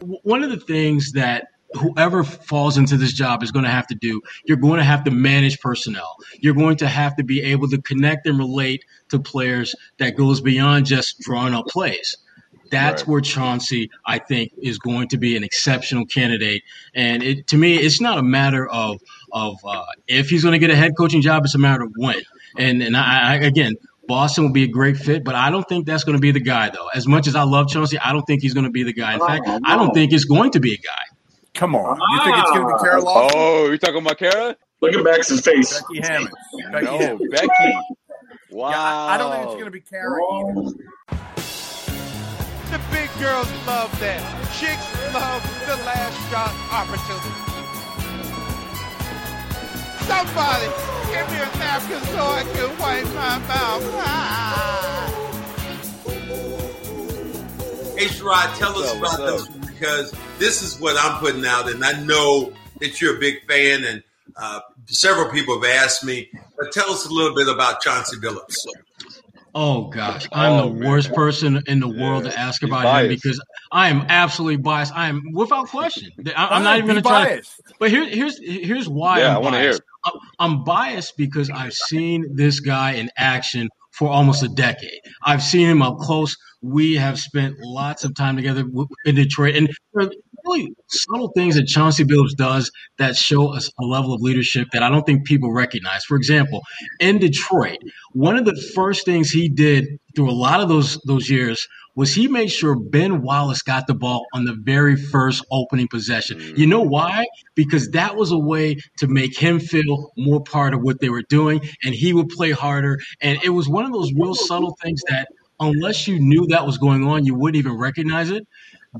One of the things that whoever falls into this job is going to have to do, you're going to have to manage personnel. You're going to have to be able to connect and relate to players that goes beyond just drawing up plays. That's right. where Chauncey, I think, is going to be an exceptional candidate. And it, to me, it's not a matter of of uh, if he's going to get a head coaching job; it's a matter of when. And and I, I again, Boston will be a great fit, but I don't think that's going to be the guy, though. As much as I love Chauncey, I don't think he's going to be the guy. In fact, oh, no. I don't think it's going to be a guy. Come on. You think it's going to be Kara Lawson? Oh, you're talking about Kara? Look at Max's face. Becky Hammon. Becky no, Hammon. Becky. Wow. Yeah, I, I, don't think it's going to be Kara either. The big girls love that. Chicks love the last shot opportunity. Somebody give me a napkin so I can wipe my mouth. Ah. Hey, Sherrod, tell us about this because this is what I'm putting out, and I know that you're a big fan, and uh, several people have asked me. But tell us a little bit about Chauncey Billups. Oh gosh, I'm oh, the man. worst person in the world to ask about him because I am absolutely biased. I am without question. I, am not even going to try. To, but here, here's here's why. Yeah, I'm i want to hear. I'm biased because I've seen this guy in action for almost a decade. I've seen him up close. We have spent lots of time together in Detroit, and really subtle things that Chauncey Billups does that show us a level of leadership that I don't think people recognize. For example, in Detroit, one of the first things he did through a lot of those those years was he made sure Ben Wallace got the ball on the very first opening possession. Mm. You know why? Because that was a way to make him feel more part of what they were doing, and he would play harder. And it was one of those real subtle things that, unless you knew that was going on, you wouldn't even recognize it.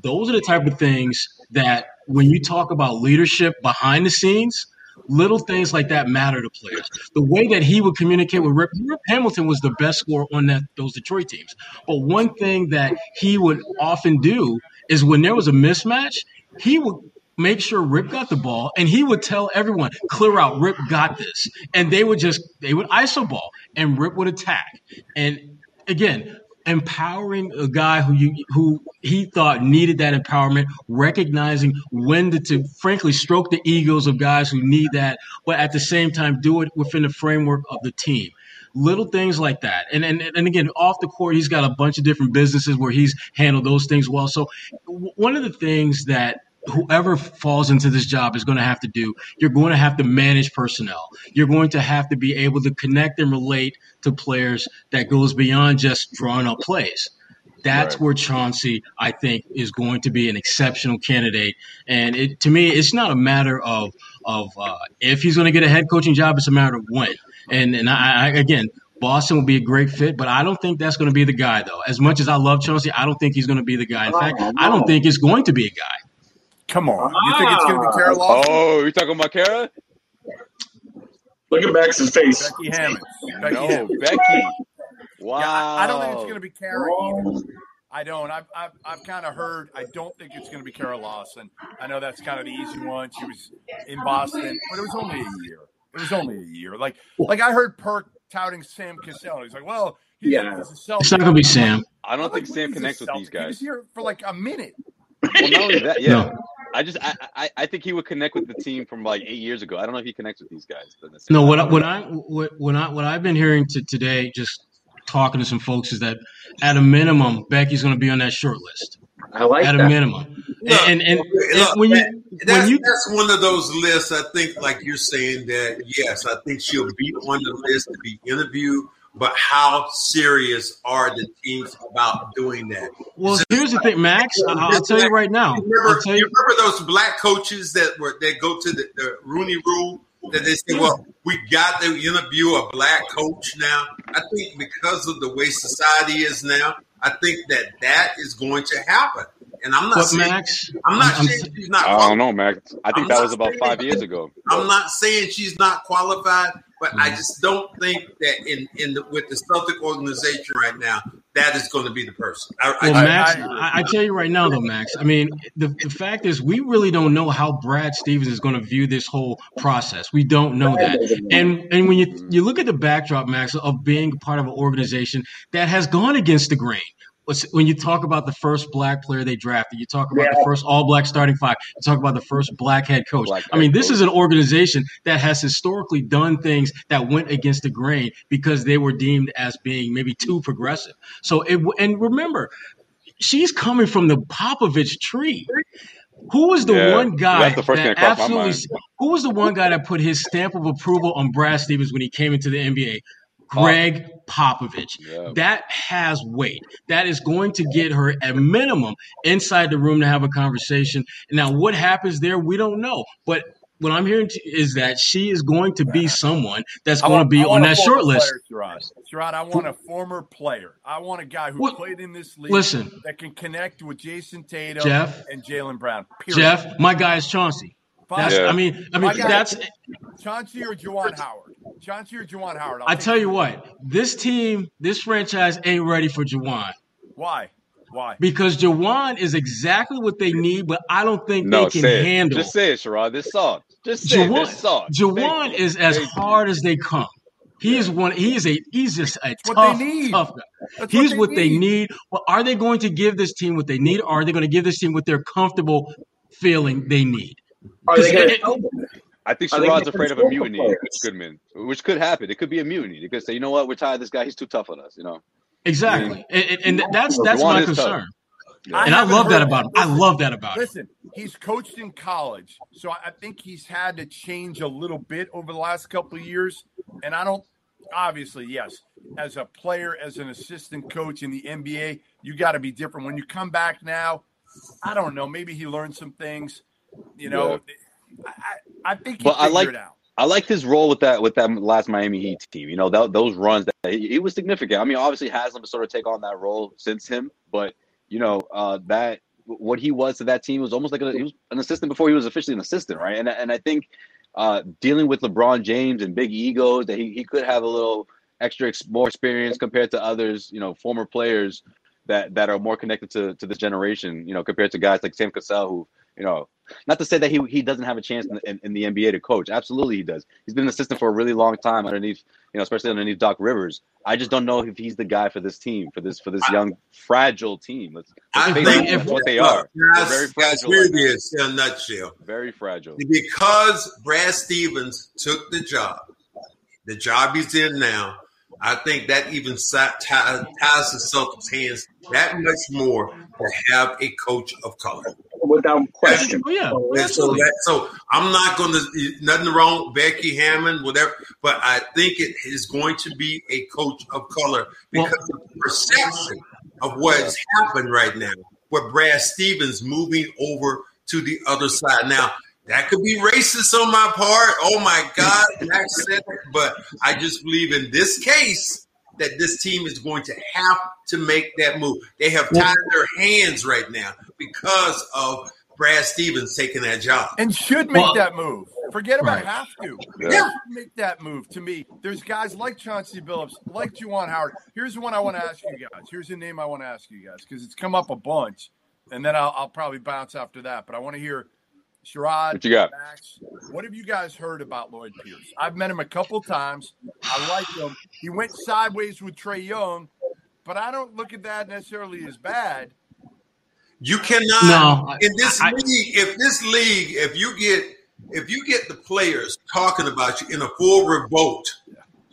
Those are the type of things that, when you talk about leadership behind the scenes, Little things like that matter to players. The way that he would communicate with Rip, Rip Hamilton was the best scorer on that those Detroit teams. But one thing that he would often do is when there was a mismatch, he would make sure Rip got the ball, and he would tell everyone, "Clear out, Rip got this," and they would just they would iso ball, and Rip would attack. And again, empowering a guy who you who he thought needed that empowerment, recognizing when to, to, frankly stroke the egos of guys who need that, but at the same time do it within the framework of the team. Little things like that. And, and and again, off the court, he's got a bunch of different businesses where he's handled those things well. So one of the things that whoever falls into this job is going to have to do. You're going to have to manage personnel. You're going to have to be able to connect and relate to players that goes beyond just drawing up plays. That's right. where Chauncey, I think, is going to be an exceptional candidate. And it, to me, it's not a matter of of uh, if he's going to get a head coaching job; it's a matter of when. And and I, I again, Boston will be a great fit, but I don't think that's going to be the guy, though. As much as I love Chauncey, I don't think he's going to be the guy. In fact, I don't think it's going to be a guy. Come on. You think it's going to be ah. Kara Lawson? Oh, you're talking about Kara? Look at Max's face. Becky Hammon. Becky no, Hammon. Becky. Wow. Yeah, I, I, don't think it's going to be Kara either. I don't. I've, I've, I've kind of heard. I don't think it's going to be Kara Lawson. I know that's kind of the easy one. She was in Boston, but it was only a year. It was only a year. Like, like I heard Perk touting Sam Cassell. He's like, well, he's, yeah, it's not going to be Sam. I don't think Sam connects with these guys. He was here for like a minute. Well, not only that, yeah. No. I just I, I, I think he would connect with the team from like eight years ago. I don't know if he connects with these guys. No, what I, what I what what I what I've been hearing to today, just talking to some folks is that at a minimum, Becky's going to be on that short list. I like at that. a minimum. Look, and, and, look, and when you that's, when you that's one of those lists. I think, like you're saying, that yes, I think she'll be on the list to be interviewed. But how serious are the teams about doing that? well, here's the thing, Max. I'll, uh-huh, I'll tell you right now. You remember, tell you you, remember those black coaches that were that go to the, the Rooney Rule that they say, "Well, we got to interview a black coach now." I think because of the way society is now, I think that that is going to happen. And I'm not but saying Max, I'm not I'm- saying she's not. I don't know, Max. I think I'm that was about saying- five years ago. I'm not saying she's not qualified, but I just don't think that in in the, with the Celtic organization right now, that is going to be the person. I, I, Well, I- Max, I- I, I tell you right now, though, Max. I mean, the, the fact is, we really don't know how Brad Stevens is going to view this whole process. We don't know that. And and when you you look at the backdrop, Max, of being part of an organization that has gone against the grain. What's- When you talk about the first black player they drafted, you talk about the first all-black starting five. You talk about the first black head coach. Black I mean, this coach. is an organization that has historically done things that went against the grain because they were deemed as being maybe too progressive. So, it, and remember, she's coming from the Popovich tree. Who was the Yeah, one guy that's the first thing that that crossed my absolutely? mind. Who was the one guy that put his stamp of approval on Brad Stevens when he came into the NBA? Gregg Popovich. Yeah. That has weight. That is going to get her a minimum inside the room to have a conversation. Now, what happens there, we don't know. But what I'm hearing is that she is going to be someone that's going to be on that short list. Sherrod. Sherrod, I want a former player. I want a guy who Well, played in this league listen. that can connect with Jayson Tatum Jeff. and Jaylen Brown. Period. Jeff, my guy is Chauncey. Fine. That's, Yeah. I mean, I mean, guy- that's. Chauncey or Juwan Howard? Chauncey or Juwan Howard? I'll I tell you either. what, this team, this franchise ain't ready for Juwan Why? Why? because Juwan is exactly what they need, but I don't think No, they can say it. handle. Just say it, Sherrod. This song. Just say it. Juwan, This song. Juwan Thank is as Thank you. hard as they come. He is one. He is a. He's just a what tough, they need. tough guy. That's He's what what they they need. need. But are they going to give this team what they need, or are they going to give this team what they're comfortable feeling they need? Are they going It- to? I think Are Sherrod's afraid of a control mutiny, players? Goodman, which could happen. It could be a mutiny. They could say, you know what, we're tired of this guy. He's too tough on us. You know. Exactly, and, and- and that's that's my concern. Yeah. And I haven't love that about him. I love that about him. Listen, he's coached in college, so I I think he's had to change a little bit over the last couple of years. And I don't, obviously, yes, as a player, as an assistant coach in the NBA, you got to be different. When you come back now, I don't know. Maybe he learned some things. You know, I, I, I think he But I like- it. I liked his role with that with that last Miami Heat team. You know, that, those runs that he, he was significant. I mean, obviously Haslem has sort of take on that role since him, but you know uh, that what he was to that team was almost like a, he was an assistant before he was officially an assistant, right? And and I think uh, dealing with LeBron James and big egos that he, he could have a little extra ex- more experience compared to others, you know, former players that that are more connected to to this generation, you know, compared to guys like Sam Cassell who, you know, not to say that he he doesn't have a chance in, in, in the NBA to coach. Absolutely, he does. He's been an assistant for a really long time underneath, you know, especially underneath Doc Rivers. I just don't know if he's the guy for this team, for this for this young fragile team. Let's, let's I think if- what they are. They're very fragile. here right is in a nutshell. Very fragile. Because Brad Stevens took the job, the job he's in now, I think that even ties, ties the Celtics' hands that much more to have a coach of color. Without question. Oh yeah, so, absolutely. that, so I'm not going to nothing wrong, Becky Hammon, whatever. But I think it is going to be a coach of color because of the perception of what has happened right now, with Brad Stevens moving over to the other side. Now that could be racist on my part. Oh my God, Max said. But I just believe in this case that this team is going to have to make that move. They have tied their hands right now because of Brad Stevens taking that job. and should make Well- that move. Forget about Right. have to. Yeah. They make that move. To me, there's guys like Chauncey Billups, like Juwan Howard. Here's the one I want to ask you guys. Here's the name I want to ask you guys because it's come up a bunch, and then I'll, I'll probably bounce after that. But I want to hear Sherrod, What you got? Max. What have you guys heard about Lloyd Pierce? I've met him a couple times. I like him. He went sideways with Trae Young, but I don't look at that necessarily as bad. You cannot No, in this I- league. If this league, if you get if you get the players talking about you in a full revolt,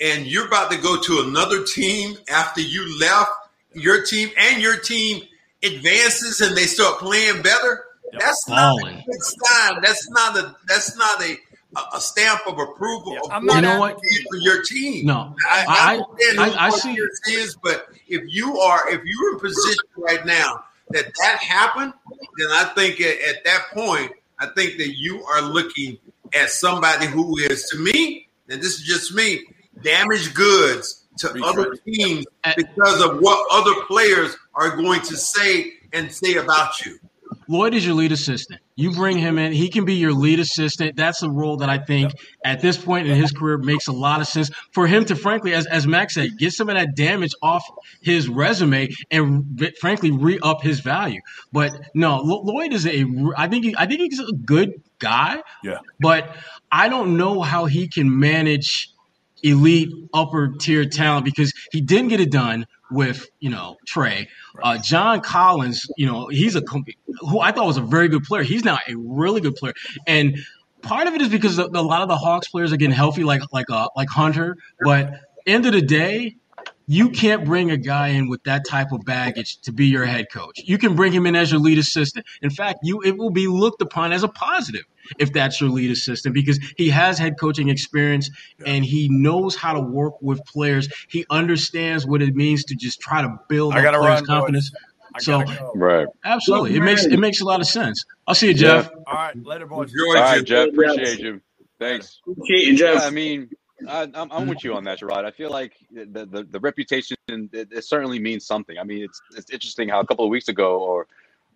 and you're about to go to another team after you left your team and your team advances and they start playing better, that's not a Falling. good sign. That's not a that's not a a stamp of approval of I'm not You know what? for your team. No, I, I, I- I- I see- yours is, but if you are if you're in position right now that that happened, then I think at, at that point, I think that you are looking at somebody who is to me, and this is just me, damaged goods to Retread. other teams because of what other players are going to say and say about you. Lloyd is your lead assistant. You bring him in, he can be your lead assistant. That's a role that I think at this point in his career makes a lot of sense for him to, frankly, as, as Max said, get some of that damage off his resume and frankly re up his value. But no, Lo- Lloyd is a, I think, he, I think he's a good guy, Yeah. but I don't know how he can manage elite upper tier talent because he didn't get it done with you know Trae. Uh, John Collins, you know, he's a who I thought was a very good player. He's now a really good player, and part of it is because a, a lot of the Hawks players are getting healthy, like like uh, like Hunter. But end of the day, you can't bring a guy in with that type of baggage to be your head coach. You can bring him in as your lead assistant. In fact, you it will be looked upon as a positive if that's your lead assistant because he has head coaching experience and he knows how to work with players. He understands what it means to just try to build I gotta players' run, confidence. boys. I So go. Right. absolutely, it makes it makes a lot of sense. I'll see you, Jeff. All right, later, boys. George, All right, Jeff. Appreciate you. Thanks. Appreciate you, Jeff. Yeah, I mean, I, I'm, I'm with you on that, Gerard. I feel like the the, the reputation it, it certainly means something. I mean, it's it's interesting how a couple of weeks ago, or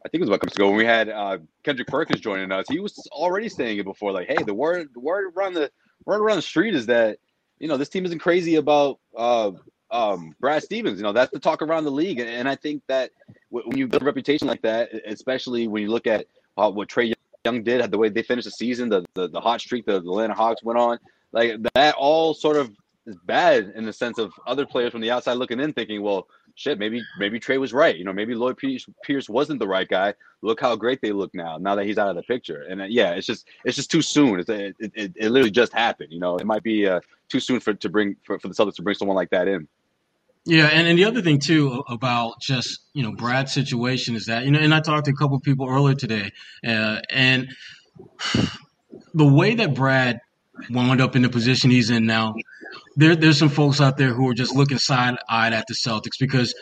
I think it was about a couple weeks ago, when we had uh, Kendrick Perkins joining us, he was already saying it before, like, "Hey, the word the word around the word around the street is that you know this team isn't crazy about uh, um, Brad Stevens. You know, that's the talk around the league, and, and I think that when you build a reputation like that, especially when you look at uh, what Trae Young did, the way they finished the season, the the, the hot streak the, the Atlanta Hawks went on, like that all sort of is bad in the sense of other players from the outside looking in, thinking, well, shit, maybe maybe Trae was right. You know, maybe Lloyd Pierce, Pierce wasn't the right guy. Look how great they look now. Now that he's out of the picture, and uh, yeah, it's just it's just too soon. It's, it, it, it, it literally just happened. You know, it might be uh, too soon for to bring for, for the Celtics to bring someone like that in. Yeah, and, and the other thing too about just you know Brad's situation is that you know, and I talked to a couple people earlier today, uh, and the way that Brad wound up in the position he's in now, there there's some folks out there who are just looking side eyed at the Celtics because,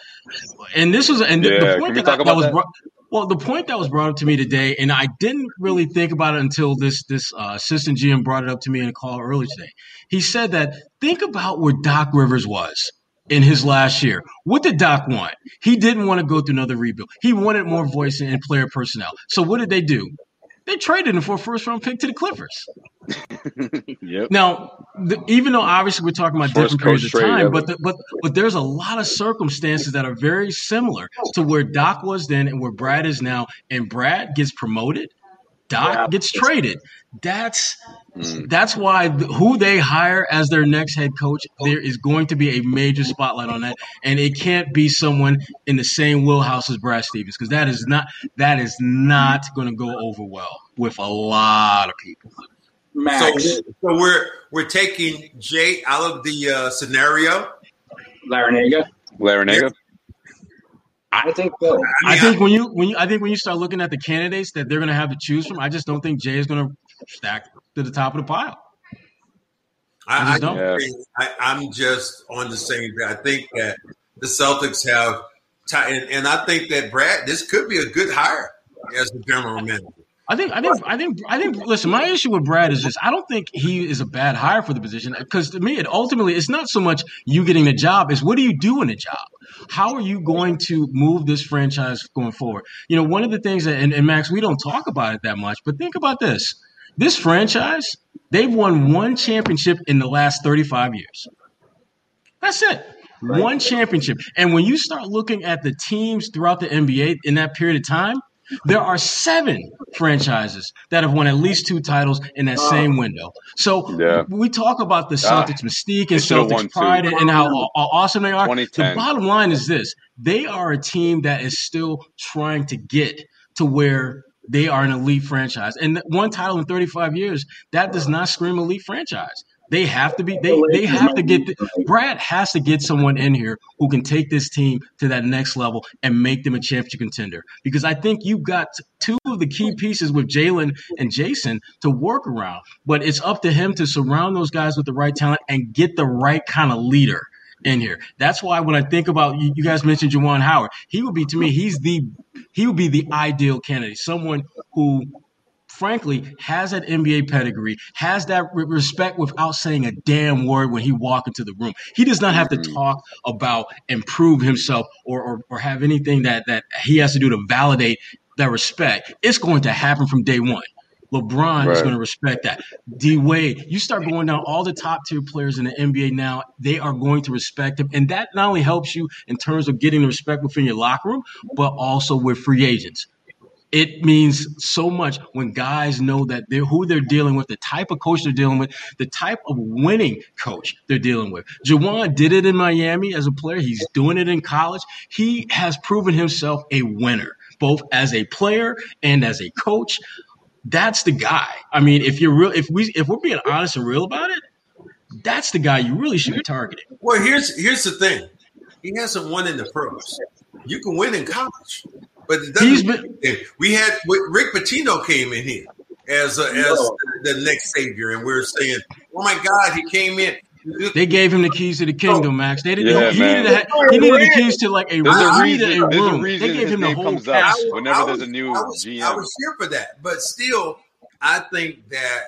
and this was and the- Yeah, the point that, that was that? brought. Well, the point that was brought up to me today, and I didn't really think about it until this this uh, assistant GM brought it up to me in a call earlier today. He said that think about where Doc Rivers was in his last year. What did Doc want? He didn't want to go through another rebuild. He wanted more voice and player personnel. So what did they do? They traded him for a first round pick to the Clippers. Yep. Now, the, even though obviously we're talking about First different periods of time, but the, but but there's a lot of circumstances that are very similar to where Doc was then and where Brad is now. And Brad gets promoted, Doc Yeah. gets traded. That's Mm. that's why th- who they hire as their next head coach, there is going to be a major spotlight on that, and it can't be someone in the same wheelhouse as Brad Stevens because that is not that is not going to go over well with a lot of people. So, Max, so we're we're taking Jay out of the uh, scenario. Larranaga. Larranaga. I think so. I mean, think when you when you I think when you start looking at the candidates that they're going to have to choose from, I just don't think Jay is going to stack to the top of the pile. I I, just don't. Yeah. I, I'm just on the same. I think that the Celtics have, ti- and, and I think that Brad, this could be a good hire as the general manager. I think I think I think I think listen, my issue with Brad is this. I don't think he is a bad hire for the position because to me it ultimately it's not so much you getting the job, it's what do you do in the job? How are you going to move this franchise going forward? You know, one of the things that and, and Max, we don't talk about it that much, but think about this. This franchise, they've won one championship in the last 35 years. That's it. One championship. And when you start looking at the teams throughout the NBA in that period of time, there are seven franchises that have won at least two titles in that same window. So Yeah. we talk about the Ah, Celtics mystique and Celtics pride and how aw- awesome they are. The bottom line is this: they are a team that is still trying to get to where they are an elite franchise. And one title in 35 years, that does not scream elite franchise. They have to be. They they have to get. The, Brad has to get someone in here who can take this team to that next level and make them a championship contender. Because I think you've got two of the key pieces with Jaylen and Jason to work around. But it's up to him to surround those guys with the right talent and get the right kind of leader in here. That's why when I think about you, you guys mentioned Juwan Howard, he would be to me. He's the he would be the ideal candidate. Someone who frankly, has that NBA pedigree, has that respect without saying a damn word when he walk into the room. He does not have to mm-hmm. talk about and prove himself or, or, or have anything that, that he has to do to validate that respect. It's going to happen from day one. LeBron right. is going to respect that. D Wade, you start going down all the top tier players in the NBA now, they are going to respect him. And that not only helps you in terms of getting the respect within your locker room, but also with free agents it means so much when guys know that they're who they're dealing with, the type of coach they're dealing with, the type of winning coach they're dealing with. Juwan did it in Miami as a player. He's doing it in college. He has proven himself a winner, both as a player and as a coach. That's the guy. I mean, if you're real, if we if we're being honest and real about it, that's the guy you really should be targeting. Well, here's here's the thing. He hasn't won in the pros. You can win in college. But it doesn't. Been, we had Rick Pitino came in here as a, as the next savior, and we are saying, "Oh my God, he came in." They gave him the keys to the kingdom, Max. They didn't. Yeah, he, needed have, he, needed the keys to like a, there's a, reason, a room. A they gave him the whole house. Whenever was, there's a new I was, GM, I was here for that, but still, I think that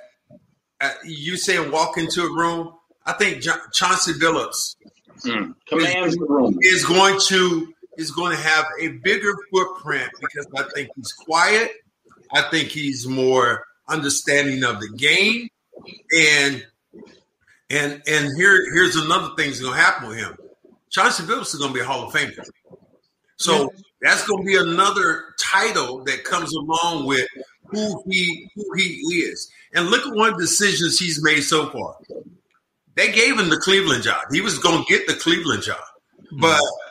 uh, you saying walk into a room. I think John, Chauncey Billups mm. commands is, the room is going to is going to have a bigger footprint because I think he's quiet. I think he's more understanding of the game, and and and here here's another thing that's going to happen with him. Chauncey Billups is going to be a Hall of Famer, so that's going to be another title that comes along with who he who he is. And look at one of the decisions he's made so far. They gave him the Cleveland job. He was going to get the Cleveland job, but hmm.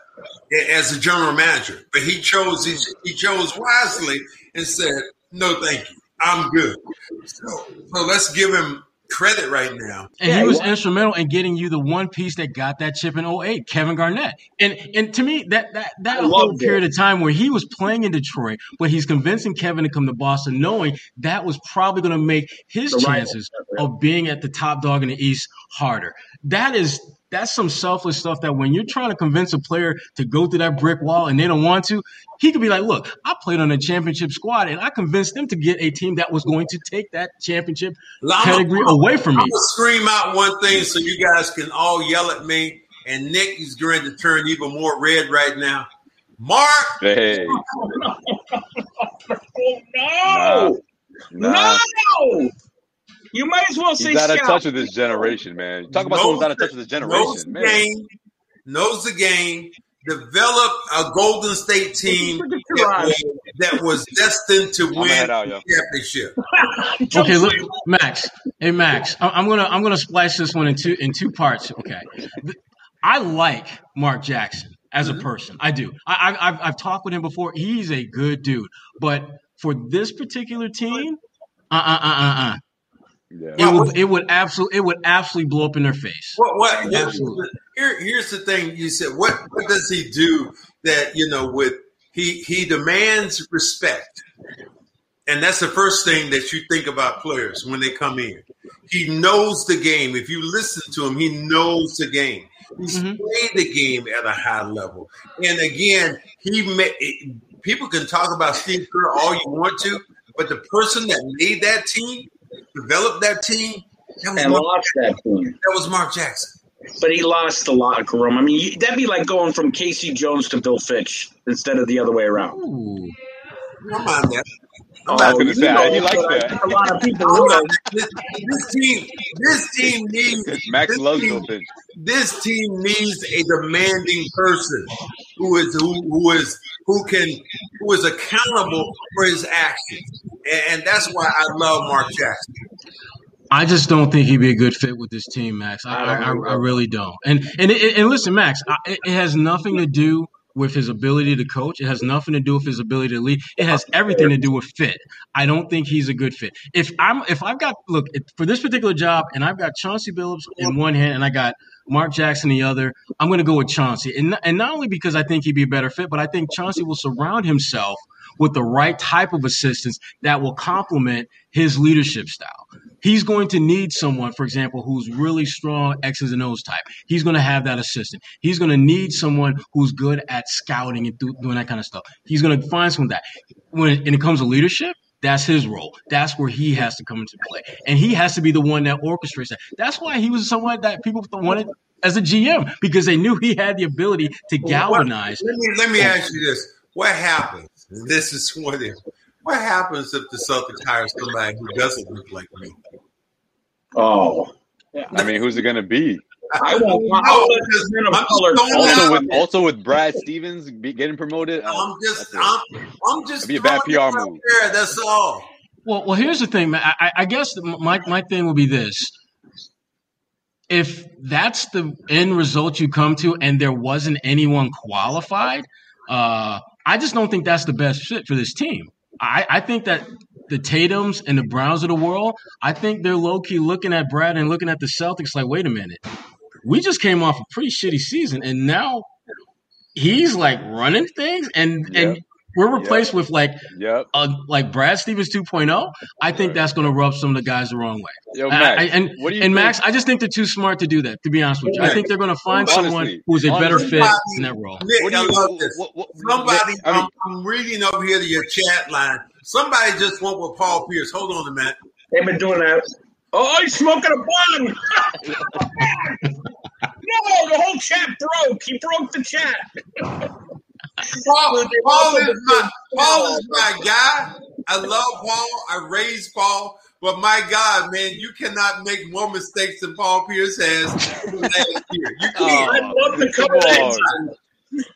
As a general manager, but he chose he, he chose wisely and said, "No, thank you, I'm good." So, so let's give him credit right now. And yeah, he was instrumental in getting you the one piece that got that chip in 08, Kevin Garnett. And and to me, that that that whole period it. of time where he was playing in Detroit, but he's convincing Kevin to come to Boston, knowing that was probably going to make his the chances of being at the top dog in the East harder. That is that's some selfless stuff that when you're trying to convince a player to go through that brick wall and they don't want to, he could be like, look, I played on a championship squad and I convinced them to get a team that was going to take that championship pedigree away from me. I'm going to scream out one thing so you guys can all yell at me. And Nick is going to turn even more red right now. Mark. Hey. no. Nah. No. You might as well say He's out of touch with this generation, man. Talk about someone out of touch with this generation, knows the man. Game, knows the game, developed a Golden State team that was, that was destined to win out, the championship. okay, look, Max. Hey, Max. I'm gonna I'm gonna splash this one in two in two parts. Okay, I like Mark Jackson as a mm-hmm. person. I do. I, have I've talked with him before. He's a good dude, but for this particular team, uh uh uh uh uh. Yeah. It would it would absolutely it would absolutely blow up in their face. What what absolutely. Here, here's the thing you said. What what does he do that you know with he he demands respect. And that's the first thing that you think about players when they come in. He knows the game. If you listen to him, he knows the game. He's mm-hmm. played the game at a high level. And again, he made, people can talk about Steve Kerr all you want to, but the person that made that team developed that team. That was and Mark lost that team. That was Mark Jackson. But he lost the locker room. I mean, that'd be like going from K.C. Jones to Bill Fitch instead of the other way around. Ooh. Come on, man. Oh, I was going to say, know, he likes uh, that. A lot of people this, this, team, this team needs Max this loves team, Fitch. This team needs a demanding person who is who, who is who can who is accountable for his actions, and, and that's why I love Mark Jackson. I just don't think he'd be a good fit with this team, Max. I, I, I, I really don't. And and and listen, Max, it has nothing to do with his ability to coach. It has nothing to do with his ability to lead. It has everything to do with fit. I don't think he's a good fit. If I'm if I've got look for this particular job and I've got Chauncey Billups in one hand and I got Mark Jackson the other, I'm going to go with Chauncey. And and not only because I think he'd be a better fit, but I think Chauncey will surround himself with the right type of assistance that will complement his leadership style. He's going to need someone, for example, who's really strong X's and O's type. He's going to have that assistant. He's going to need someone who's good at scouting and doing that kind of stuff. He's going to find someone that when it, when it comes to leadership, that's his role. That's where he has to come into play. And he has to be the one that orchestrates that. That's why he was someone that people wanted as a GM because they knew he had the ability to galvanize. Let me, let me ask you this. What happens? This is what it, what happens if the Celtics hire somebody who doesn't look like me? Oh, I mean, who's it going to be? I won't. No, I'll let because men of I'm color Also with also with Brad Stevens be, getting promoted. I'm just, that's a- I'm, I'm just be a bad PR out move. There, that's all. Well, well, here's the thing, man. I, I- I guess my my thing will be this: if that's the end result you come to, and there wasn't anyone qualified, uh, I just don't think that's the best fit for this team. I, I think that the Tatum's and the Browns of the world, I think they're low key looking at Brad and looking at the Celtics like, wait a minute, we just came off a pretty shitty season, and now he's like running things, and Yeah. and we're replaced with like Yep. uh, like Brad Stevens 2.0, I think that's going to rub some of the guys the wrong way. Yo, Max. I- and what do you and think- Max, I just think they're too smart to do that. To be honest with you, I think they're going to find Honestly, someone who's a better honestly. fit in that role. Nick, What do I you- love this. what- what- Somebody, I mean- I'm, I'm reading over here to your chat line. Somebody just went with Paul Pierce. Hold on a minute. They've been doing that. Oh, he's smoking a bun. no, the whole chat broke. He broke the chat. Paul, Paul is my Paul is my guy. I love Paul. I raised Paul. But my God, man, you cannot make more mistakes than Paul Pierce has last year. You Oh, can't. I love the come on.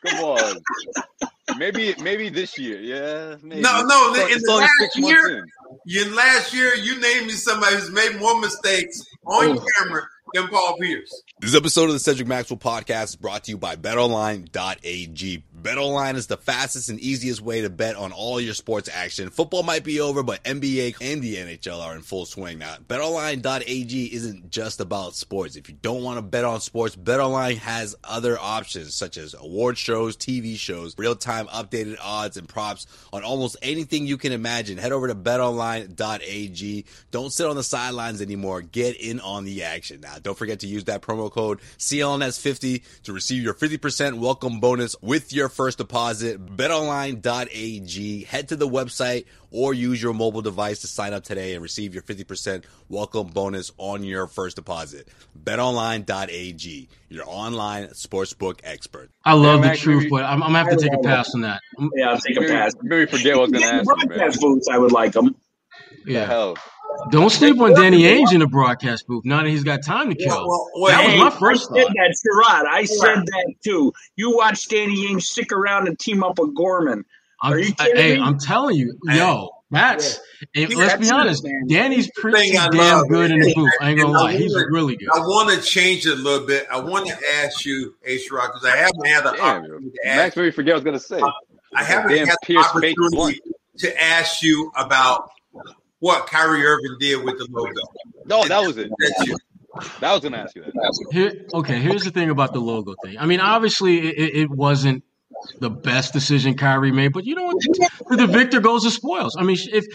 Come on. Maybe maybe this year. Yeah. Maybe. No, no, It's in it's the last year- in. You last year, you named me somebody who's made more mistakes on camera than Paul Pierce. This episode of the Cedric Maxwell podcast is brought to you by betonline.ag. BetOnline is the fastest and easiest way to bet on all your sports action. Football might be over, but NBA and the NHL are in full swing now. BetOnline.ag isn't just about sports. If you don't want to bet on sports, BetOnline has other options such as award shows, TV shows, real-time updated odds and props on almost anything you can imagine. Head over to betonline.ag. Don't sit on the sidelines anymore. Get in on the action. Now, don't forget to use that promo code CLNS50 to receive your 50% welcome bonus with your first deposit. BetOnline.ag. Head to the website or use your mobile device to sign up today and receive your 50% welcome bonus on your first deposit. BetOnline.ag, your online sportsbook expert. I love Yeah, the Max, truth, maybe- but I'm, I'm gonna have to take a pass on that. I'm- Yeah, I'll take a pass. maybe forget what I was going to Yeah, ask broadcast booths, I would like them. The yeah, hell. don't sleep on Danny Ainge in the broadcast booth. Now that he's got time to kill, Well, well, well, that was hey, my I first said thought. that, Sherrod. I said that too. You watch Danny Ainge stick around and team up with Gorman. I'm, Are you kidding hey, me? I'm telling you, yo, that's. and Yeah, let's be honest, man. Danny's pretty damn love good in the booth. I ain't gonna lie, he's wanna- really good. I want to change it a little bit. I want to ask you, H Rock, because I haven't had the Damn, opportunity to ask. Max maybe forget what I was going to say. I haven't Damn had the Pierce fake blunt. opportunity to ask you about what Kyrie Irving did with the logo. No, that was it. That's you. That was going to ask you that. Here, okay, here's the thing about the logo thing. I mean, obviously, it, it- it wasn't the best decision Kyrie made, but you know what? The victor goes the spoils. I mean, if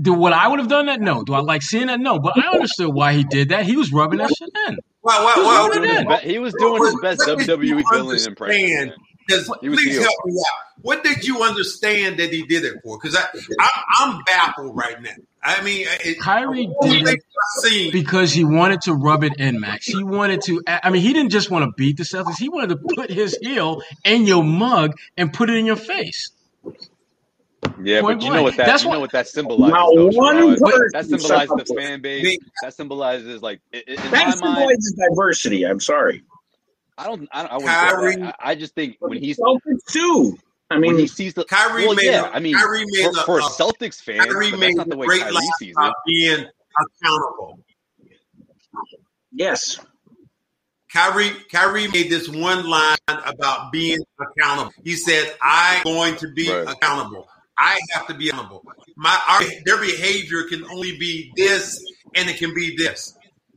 do what I would have done that? No. Do I like seeing that? No. But I understood why he did that. He was rubbing that shit in. Well, well, Who's well, doing Doing his that? He was doing his best WWE you villain impression. man. Because please heel. help me out. What did you understand that he did it for? Because I, I'm, I'm baffled right now. I mean, it, Kyrie did it things I've seen. because he wanted to rub it in, Max. He wanted to. I mean, he didn't just want to beat the Celtics. He wanted to put his heel in your mug and put it in your face. Yeah, Point but you know what that That's you what- know what that symbolizes. Now, though, one Sherrod. person that symbolizes the fan base. That symbolizes like i- i- in That my mind. symbolizes diversity. I'm sorry. I don't. I, don't, I, wouldn't Kyrie- that. I, I just think when he's Celtics too. I when he sees the Kyrie well, made yeah. a- I mean, Kyrie made for, a- for a a- Celtics fan, Kyrie but made that's not the way great Kyrie sees it. being accountable. yes. Kyrie, Kyrie made this one line about being accountable. He said, "I'm going to be Right. accountable. I have to be accountable. My our, their behavior can only be this, and it can be this.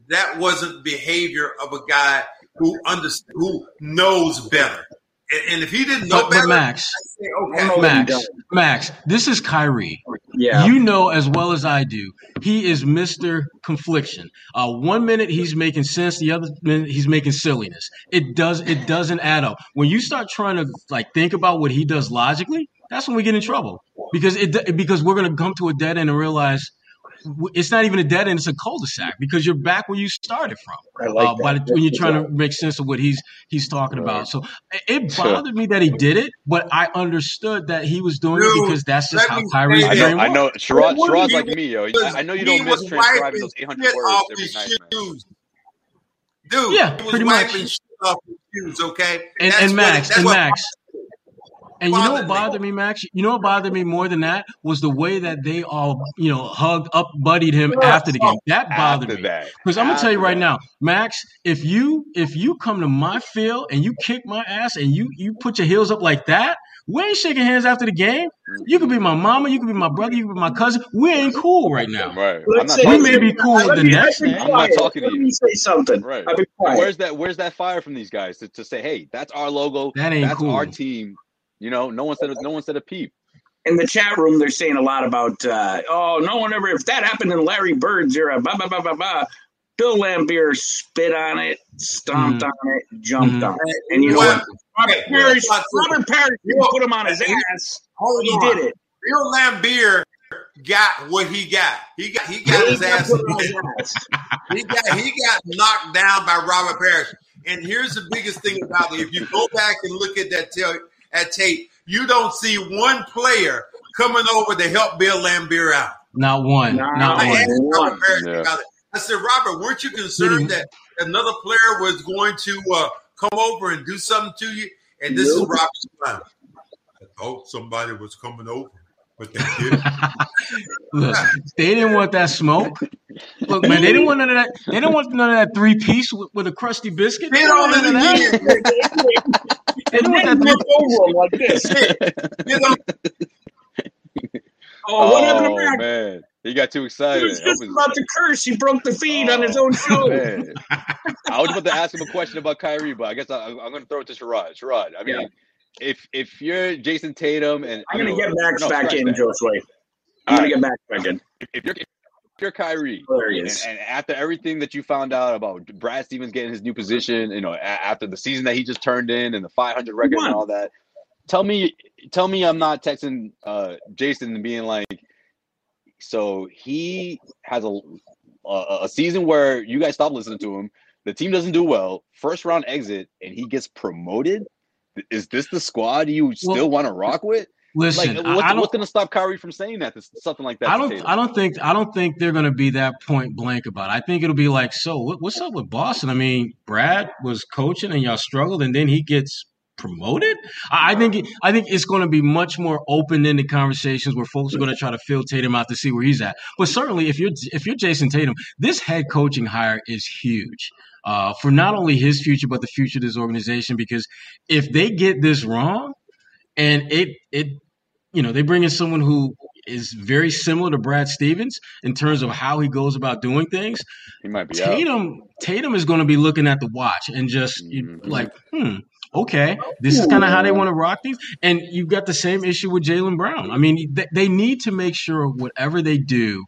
That wasn't behavior of a guy who under, who knows better. And, and if he didn't know But, better, but Max, say, okay, know that he Max. Max, this is Kyrie. Yeah. You know as well as I do, he is Mr. Confliction. Uh, one minute he's making sense, the other minute he's making silliness. It does it doesn't add up. When you start trying to like think about what he does logically, that's when we get in trouble because it because we're gonna come to a dead end and realize w- it's not even a dead end; it's a cul-de-sac because you're back where you started from. I like uh, by the, when you're trying job. to make sense of what he's he's talking Right. about. So it- it bothered me that he did it, but I understood that he was doing Dude, it because that's just how me Kyrie's say I know, I works. know. Sherrod, Sherrod's like me, yo. I, I know you don't miss transcribing those 800 shit words every night, man. shoes. Dude, Yeah, he was pretty much. shit off his shoes, okay? And, That's and Max, and Max, and you know what bothered me, Max? You know what bothered me more than that was the way that they all, you know, hugged up, buddied him after the game. That bothered After me. Because I'm gonna tell you right that. now, Max, if you if you come to my field and you kick my ass and you you put your heels up like that, we ain't shaking hands after the game. You could be my mama, you could be my brother, you could be my cousin. We ain't cool right now. Right. I'm Let's not say- We may be cool Let the me- next I've been day. I'm not quiet. talking to Let me say something. Right. I've been And quiet. where's that where's that fire from these guys to, to say, hey, that's our logo, That ain't that's cool. our team. You know, no one said no one said a peep. in the chat room, they're saying a lot about, uh, oh, no one ever, if that happened in Larry Bird's era, blah, blah, blah, blah, blah. Bill Laimbeer spit on it, stomped Mhm. on it, jumped Mhm. on it. And you know Well, what? Robert okay, Parish, Robert Parish didn't put him on his ass. Hold He on. did it. Bill Laimbeer got what he got. He got he got He his got ass. his ass. he got he got knocked down by Robert Parish. And here's the biggest thing about it: if you go back and look at that tape, at tape, you don't see one player coming over to help Bill Laimbeer out. Not one. Nah, Not one. One. Yeah. I said, Robert, weren't you concerned that another player was going to uh, come over and do something to you? And this is Nope. Robert's line. I thought somebody was coming over, but they didn't. Look, they didn't want that smoke. Look, man, they didn't want none of that. They didn't want none of that three piece with, with a crusty biscuit. They Hit didn't want none of that. again. They didn't want And then three. look over him like this. Hit on Oh, what happened to Oh Mac? man, he got too He excited. was just was- about to curse. He broke the feed on his own Oh, show. man. I was about to ask him a question about Kyrie, but I guess I, I'm going to throw it to Sherrod. Sherrod, I mean, Yeah. if if you're Jayson Tatum and I'm going to get Max no, back scratch in, that. Josue. I'm going to get Max back in. if you're you're Kyrie, and, and after everything that you found out about Brad Stevens getting his new position, you know, a- after the season that he just turned in and the 500 record and all that, tell me, tell me, I'm not texting uh, Jason and being like, so he has a, a a season where you guys stop listening to him. The team doesn't do well. First round exit, and he gets promoted. Is this the squad you still Well, want to rock with? Listen, like, what's, I don't. what's going to stop Kyrie from saying that? Something like that. I don't. I don't think. I don't think they're going to be that point blank about. it. I think it'll be like, so what, what's up with Boston? I mean, Brad was coaching and y'all struggled, and then he gets promoted. I, I think. I think it's going to be much more open-ended conversations where folks are going to try to fill Tatum out to see where he's at. But certainly, if you're if you're Jayson Tatum, this head coaching hire is huge. Uh, for not only his future but the future of this organization, because if they get this wrong, and it it you know they bring in someone who is very similar to Brad Stevens in terms of how he goes about doing things. He might be out. Tatum Tatum is going to be looking at the watch and just Mhm. like, hmm, okay, this is kind of how they want to rock things. And you've got the same issue with Jaylen Brown. I mean, they, they need to make sure whatever they do,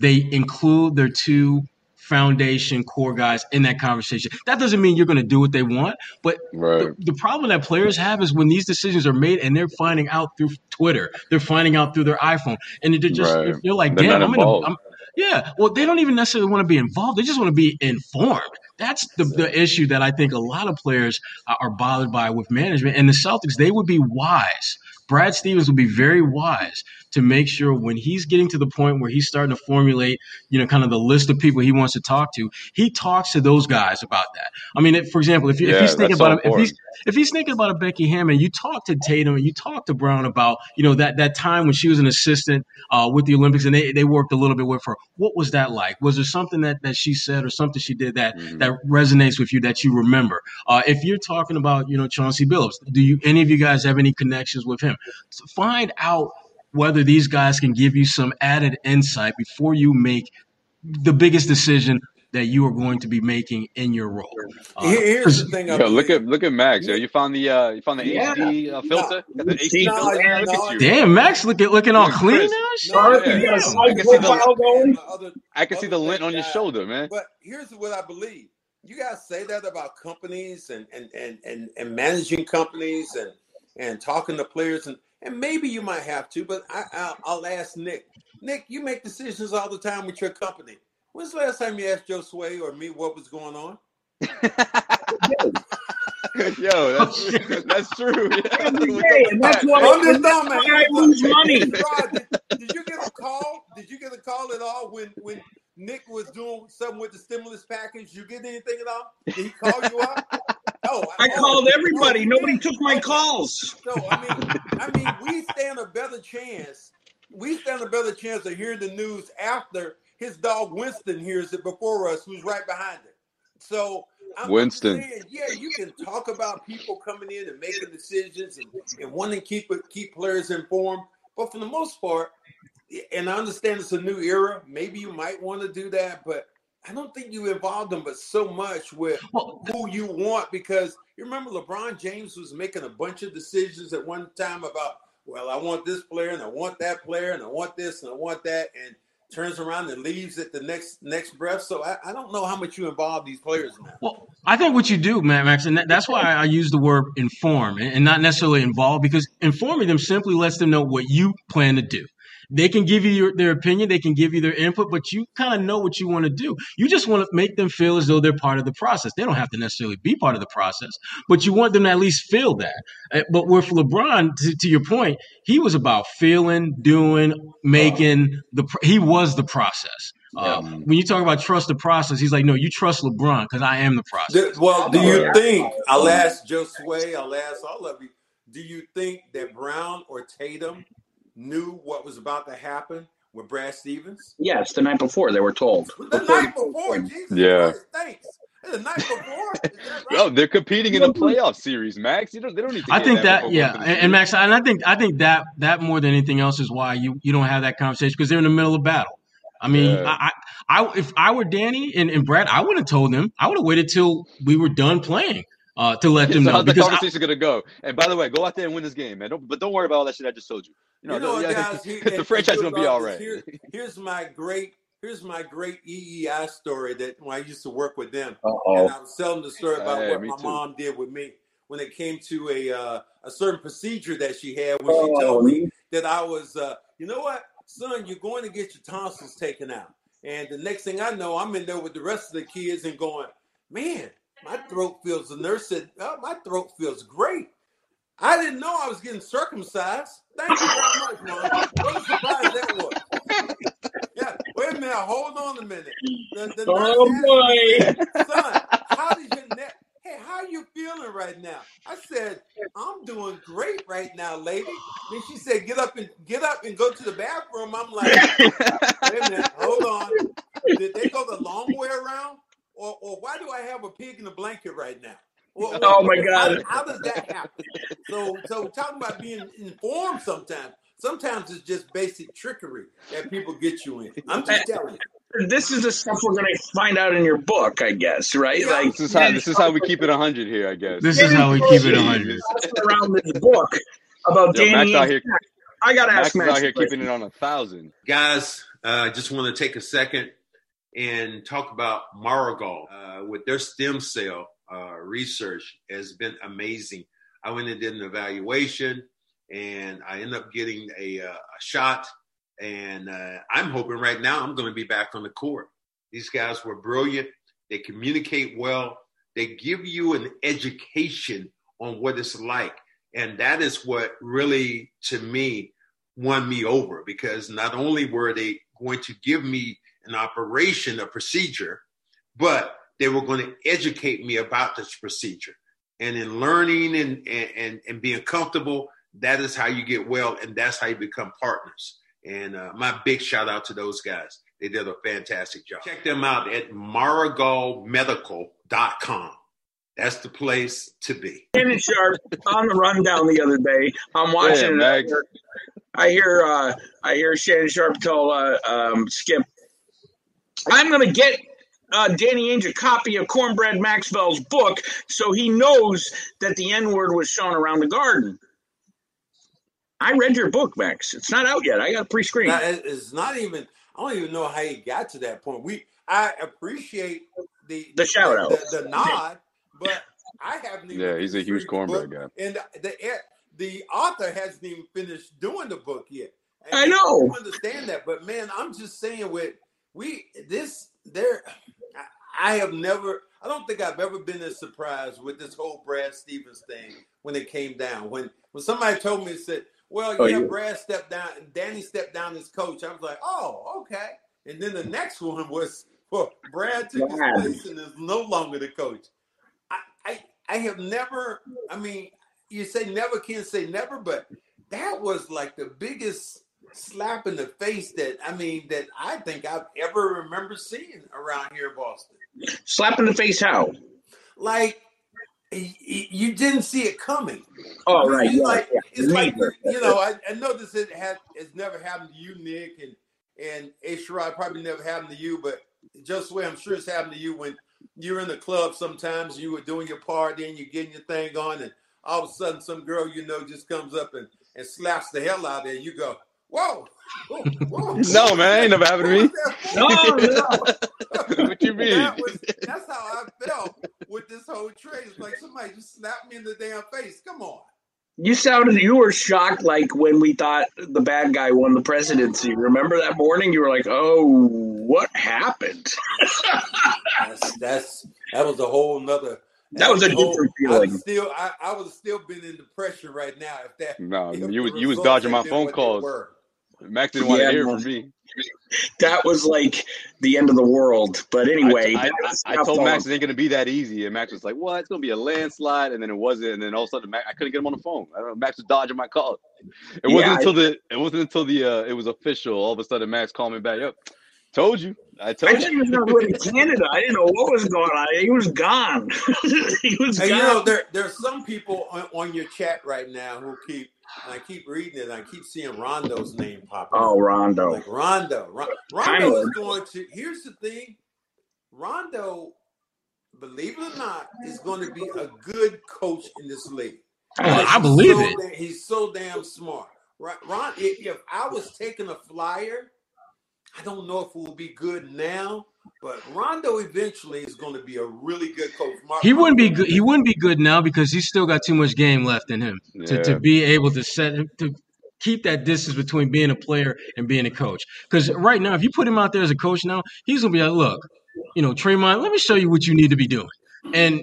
they include their two foundation core guys in that conversation. That doesn't mean you're going to do what they want, but Right. the, the problem that players have is when these decisions are made and they're finding out through Twitter, they're finding out through their iPhone, and they're just Right. they're like, They're damn, I'm in a, involved. I'm, yeah. Well, they don't even necessarily want to be involved; they just want to be informed. That's the, the issue that I think a lot of players are bothered by with management. And the Celtics, they would be wise. Brad Stevens would be very wise to make sure when he's getting to the point where he's starting to formulate, you know, kind of the list of people he wants to talk to, he talks to those guys about that. I mean, if, for example, if, you, Yeah, if he's thinking so about a, if he's if he's thinking about a Becky Hammon, you talk to Tatum and you talk to Brown about, you know, that that time when she was an assistant uh, with the Olympics and they, they worked a little bit with her. What was that like? Was there something that, that she said or something she did that Mhm. that resonates with you that you remember? Uh, if you're talking about, you know, Chauncey Billups, do you any of you guys have any connections with him? So find out whether these guys can give you some added insight before you make the biggest decision that you are going to be making in your role. Uh, here's the thing. I Yo, look at look at Max. Yo, you found the uh, you found the Yeah. HD uh, filter. Got the HD No, filter. no, Look at you. Damn, Max, look at looking all clean Chris. now. No, Yeah, you got a yeah. I can see the- other, I can see the lint on your that, shoulder, man. But here's what I believe. You guys say that about companies and and and and, and managing companies and and talking to players and and maybe you might have to, but I I'll, I'll ask Nick. Nick, you make decisions all the time with your company. When's the last time you asked Josue or me what was going on? Yo, that's that's true. Yeah. Every day, and that's why, I'm just and that's talking, man. I lose money. Did, did you get a call? Did you get a call at all when when Nick was doing something with the stimulus package? You get anything at all? Did he call you out? Oh, I oh, called everybody. Nobody yeah. took my Okay. calls. So I mean, I mean, we stand a better chance. We stand a better chance of hearing the news after his dog Winston hears it before us, who's right behind it. So I'm I'm Winston. saying, yeah, you can talk about people coming in and making decisions and, and wanting to keep keep players informed, but for the most part, and I understand it's a new era. Maybe you might want to do that, but I don't think you involve them, but so much with Well, who you want because you remember LeBron James was making a bunch of decisions at one time about, well, I want this player and I want that player and I want this and I want that, and turns around and leaves at the next next breath. So I, I don't know how much you involve these players now. Well, I think what you do, Matt Max, and that, that's why I use the word inform and not necessarily involve, because informing them simply lets them know what you plan to do. They can give you your, their opinion, they can give you their input, but you kind of know what you want to do. You just want to make them feel as though they're part of the process. They don't have to necessarily be part of the process, but you want them to at least feel that. Uh, But with LeBron, to, to your point, he was about feeling, doing, making the. He was the process. Uh, when you talk about trust the process, he's like, no, you trust LeBron because I am the process. Do- well, do you think? I'll ask Josue. I'll ask all of you. Do you think that Brown or Tatum knew what was about to happen with Brad Stevens? Yes, the night before they were told. The Before night before, Jesus Yeah. Christ, thanks. The night before. Is that Yo, right? Oh, they're competing in a playoff series, Max. You don't. They don't need to. I think that, before yeah, and, and Max, and I think I think that that more than anything else is why you you don't have that conversation because they're in the middle of battle. I mean, Yeah. I, I, I if I were Danny and, and Brad, I wouldn't have told them. I would have waited till we were done playing uh, to let them so know how's the because I, gonna go? And by the way, go out there and win this game, man. Don't, but don't worry about all that shit I just told you. You know, You know what, yeah, guys? He- the franchise and gonna be you'll all love right. this. Here- here's my great. Here's my great EEI story that when I used to work with them, and Uh-oh. I was telling the story about Hey, what my too. mom did with me when it came to a uh, a certain procedure that she had when she Oh, told me that I was, uh, you know what, son, you're going to get your tonsils taken out. And the next thing I know, I'm in there with the rest of the kids and going, man, my throat feels. The nurse said, oh, my throat feels great. I didn't know I was getting circumcised. Thank you very much, Mom. What a surprise that was. Yeah, wait a minute. Hold on a minute. The, the Oh boy. son, how did your neck? Hey, how are you feeling right now? I said, I'm doing great right now, lady. Then she said, get up and get up and go to the bathroom. I'm like, wait a minute, hold on. Did they go the long way around? Or, or why do I have a pig in a blanket right now? Well, Oh my God. how does that happen? So, so talking about being informed sometimes. Sometimes it's just basic trickery that people get you in. I'm just telling you. This is the stuff we're going to find out in your book, I guess, right? Yeah. Like This is how. This is how we keep it hundred here, I guess. this is how we keep it 100. Around this book about Yo, Danny. out here. I got to Max ask is Max. out here a keeping it on a thousand. Guys, uh, I just want to take a second and talk about Marigold uh, with their stem cell uh, research has been amazing. I went and did an evaluation, and I ended up getting a, uh, a shot. And uh, I'm hoping right now I'm going to be back on the court. These guys were brilliant. They communicate well. They give you an education on what it's like, and that is what really, to me, won me over because not only were they going to give me an operation, a procedure, but they were going to educate me about this procedure. And in learning and, and, and being comfortable, that is how you get well, and that's how you become partners. And uh, my big shout out to those guys. They did a fantastic job. Check them out at maragallmedical.com. That's the place to be. Shannon Sharpe on the rundown the other day. I'm watching. Yeah, it. I hear. Uh, I hear Shannon Sharpe tell uh, um, Skip, "I'm going to get uh, Danny Ainge a copy of Cornbread Maxwell's book, so he knows that the N word was shown around the garden." I read your book, Max. It's not out yet. I got a pre-screen. It's not even. I don't even know how he got to that point. We, I appreciate the The shout out. the, the nod, but I haven't even. Yeah, he's a huge finished reading the cornbread book, guy. and the, the the author hasn't even finished doing the book yet. And I know. don't understand that, but man, I'm just saying with we this there. I- I have never. I don't think I've ever been as surprised with this whole Brad Stevens thing when it came down. When when somebody told me said, "Well, Oh, yeah, you- Brad stepped down, Danny stepped down as coach," I was like, "Oh, okay." And then the next one was, "Well, Brad took his place and is no longer the coach." I, I I have never. I mean, you say never can say never, but that was like the biggest slap in the face that I mean that I think I've ever remember seeing around here in Boston. Slap in the face. How? Like you didn't see it coming. Oh, right. It's Yeah, like yeah. it's like you know. I, I know this it has it's never happened to you, Nick, and and A. Sherrod probably never happened to you, but just way I'm sure it's happened to you when you're in the club. Sometimes you were doing your party and you're getting your thing on, and all of a sudden some girl you know just comes up and, and slaps the hell out of you. You go, whoa, whoa, whoa. No, man, ain't never happened to me. No, no. what you mean? That was, that's how I felt with this whole trade. It's like somebody just slapped me in the damn face. Come on. You sounded you were shocked like when we thought the bad guy won the presidency. Remember that morning? You were like, "Oh, what happened?" That's that's that was a whole nother. That was a whole- different I feeling. was still, I, I would have still been in depression right now if that. No, if you you was dodging my phone what they calls. Were. Max didn't want Yeah, to hear from me. That was like the end of the world. But anyway, I, that I, I told on Max it ain't gonna be that easy, and Max was like, "What? It's gonna be a landslide," and then it wasn't, and then all of a sudden, Max, I couldn't get him on the phone. I don't know. Max was dodging my call. It wasn't Yeah, until the it wasn't until the uh, it was official. All of a sudden, Max called me back. Yep, told you. I I told thought he you. was going to in Canada. I didn't know what was going on. He was gone. he was Hey, gone. you know, there there's some people on, on your chat right now who keep, and I keep reading it, and I keep seeing Rondo's name popping up. oh, Rondo. Like Rondo. Ron, Time Rondo is going to. Here's the thing. Rondo, believe it or not, is going to be a good coach in this league. Oh, I believe so it. da- he's so damn smart. Right, Ron. If, if I was taking a flyer, I don't know if it will be good now, but Rondo eventually is going to be a really good coach. Mark He wouldn't be good. He wouldn't be good now because he's still got too much game left in him to, Yeah. to be able to set to keep that distance between being a player and being a coach. Because right now, if you put him out there as a coach now, he's gonna be like, look, you know, Draymond, let me show you what you need to be doing, and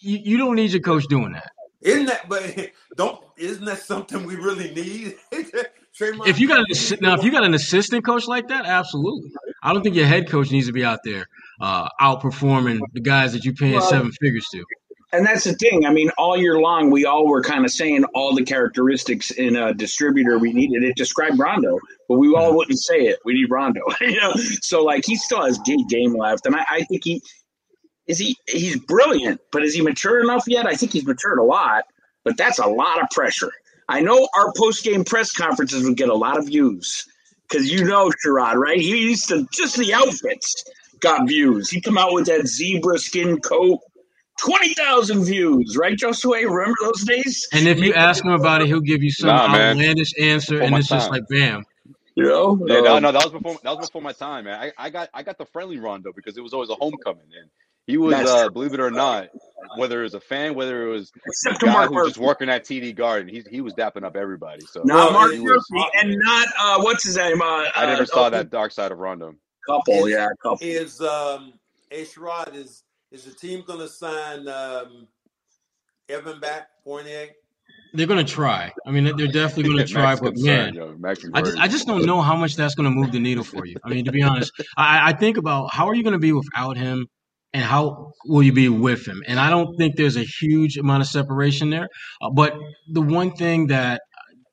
you, you don't need your coach doing that. Isn't that? But don't. Isn't that something we really need? Draymond If you got an assi- now, if you got an assistant coach like that, absolutely. I don't think your head coach needs to be out there uh, outperforming the guys that you're paying Well, seven figures to. And that's the thing. I mean, all year long, we all were kind of saying all the characteristics in a distributor we needed. It described Rondo, but we all wouldn't say it. We need Rondo. you know, so like he still has ga- game left, and I, I think he is he he's brilliant. But is he mature enough yet? I think he's matured a lot, but that's a lot of pressure. I know our post game press conferences would get a lot of views because you know Sherrod, right? He used to just the outfits got views. He come out with that zebra skin coat. 20,000 views, right, Josue? Remember those days? And if you ask him about it, he'll give you some Nah, man. outlandish answer, Before and my it's just like, bam. You know? Yeah, no, Um, no, that was before that was before my time, man. I, I got I got the friendly Rondo because it was always a homecoming, and he was, uh, believe it or not, whether it was a fan, whether it was a Except to guy Mark who was just working at TD Garden, he he was dapping up everybody. So Not Well, Mark it- was. Murphy and not, uh, what's his name? Uh, I never uh, saw that dark side of Rondo. couple, Is yeah, couple. is um A. Sherrod is is the team going to sign um Evan back Fournier? They're going to try. I mean, they're definitely going to try. But man, yo. I just. I just don't know how much that's going to move the needle for you. I mean, to be honest, I, I think about how are you going to be without him, and how will you be with him? And I don't think there's a huge amount of separation there. Uh, but the one thing that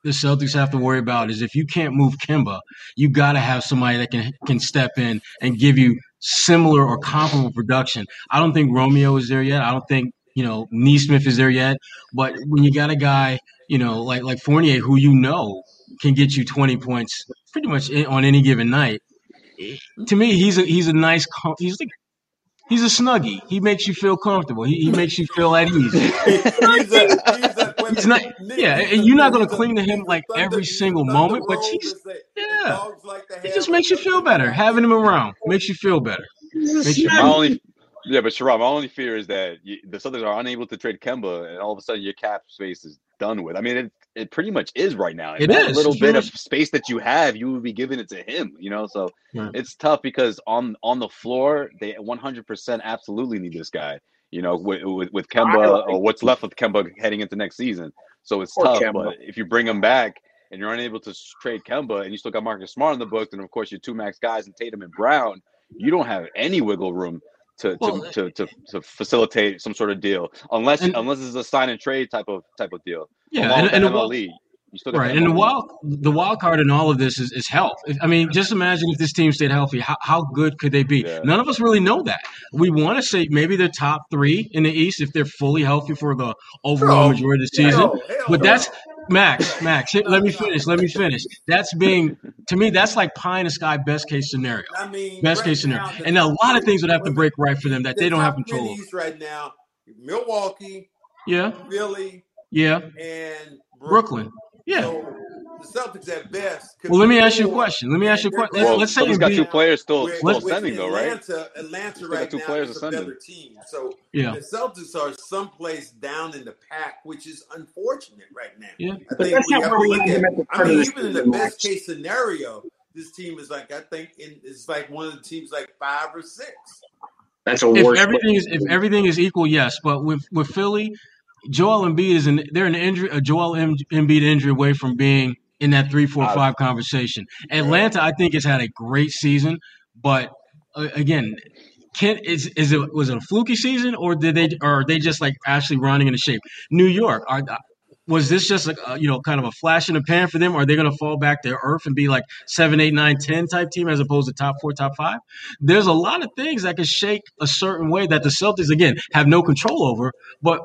the Celtics have to worry about is if you can't move Kemba, you got to have somebody that can can step in and give you similar or comparable production. I don't think Romeo is there yet. I don't think you know Nesmith is there yet. But when you got a guy, you know, like like Fournier, who you know can get you 20 points pretty much on any given night. To me, he's a he's a nice he's like he's a snuggie. He makes you feel comfortable. He, he makes you feel at ease. he's a, he's a, He's not, yeah, and you're not going to cling to him like every single moment, but he's Road, as they- yeah. dogs like He just makes you feel better. Having him around makes you feel better. Makes you My only, yeah, but Sherrod, my only fear is that you, the Celtics are unable to trade Kemba, and all of a sudden your cap space is done with. I mean, it, it pretty much is right now. It that is. little It's bit really- of space that you have, you would be giving it to him. You know, so Right. it's tough because on on the floor, they 100% absolutely need this guy. You know, with with, with Kemba or what's left of Kemba heading into next season. So it's tough. Kemba. But if you bring him back and you're unable to trade Kemba, and you still got Marcus Smart in the book, and of course your two max guys and Tatum and Brown, you don't have any wiggle room to Well, to, to, to, to facilitate some sort of deal, unless And- unless it's a sign and trade type of type of deal. Yeah, Along and, with the and MLE, wild, you still right, and the wild the wild card in all of this is, is health. I mean, just imagine if this team stayed healthy, how, how good could they be? Yeah. None of us really know that. We want to say maybe they're top three in the East if they're fully healthy for the overall No. majority of the season. No, hell But no. Max. Max, let me finish. Let me finish. That's being to me. That's like pie in the sky, best case scenario. I mean, Best right case scenario. now, And a lot of things would have to break right for them that the they don't have control. East right now: Milwaukee, Yeah, Philly, yeah. and Brooklyn. Yeah. So the Celtics at best. could Well, let me ask you a question. Let me ask you a question. they're- Well, Let's say someone's got two players still with- still with ascending though, right? Atlanta, Atlanta Still got right two now players is ascending. a better team. So Yeah. the Celtics are someplace down in the pack, which is unfortunate right now. Yeah. I But think that's we not have where to we look need at. at the I mean, even in the best case scenario, this team is like I think in, it's like one of the teams like five or six. That's a if worse. everything is if everything is equal, yes. But with with Philly, Joel Embiid is an they're an injury a Joel Em- Embiid injury away from being in that three, four, Uh, five conversation. Atlanta, I think, has had a great season, but uh, again. Can, is is it was it a fluky season or did they or are they just like actually running into shape? New York are was this just like uh, you know kind of a flash in the pan for them? Or are they going to fall back to earth and be like seven, eight, nine, ten type team as opposed to top four, top five? There's a lot of things that could shake a certain way that the Celtics again have no control over. But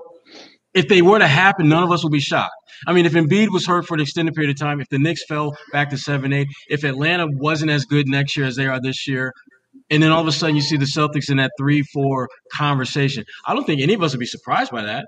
if they were to happen, none of us would be shocked. I mean, if Embiid was hurt for an extended period of time, if the Knicks fell back to seven, eight, if Atlanta wasn't as good next year as they are this year, and then all of a sudden you see the Celtics in that three, four conversation, I don't think any of us would be surprised by that.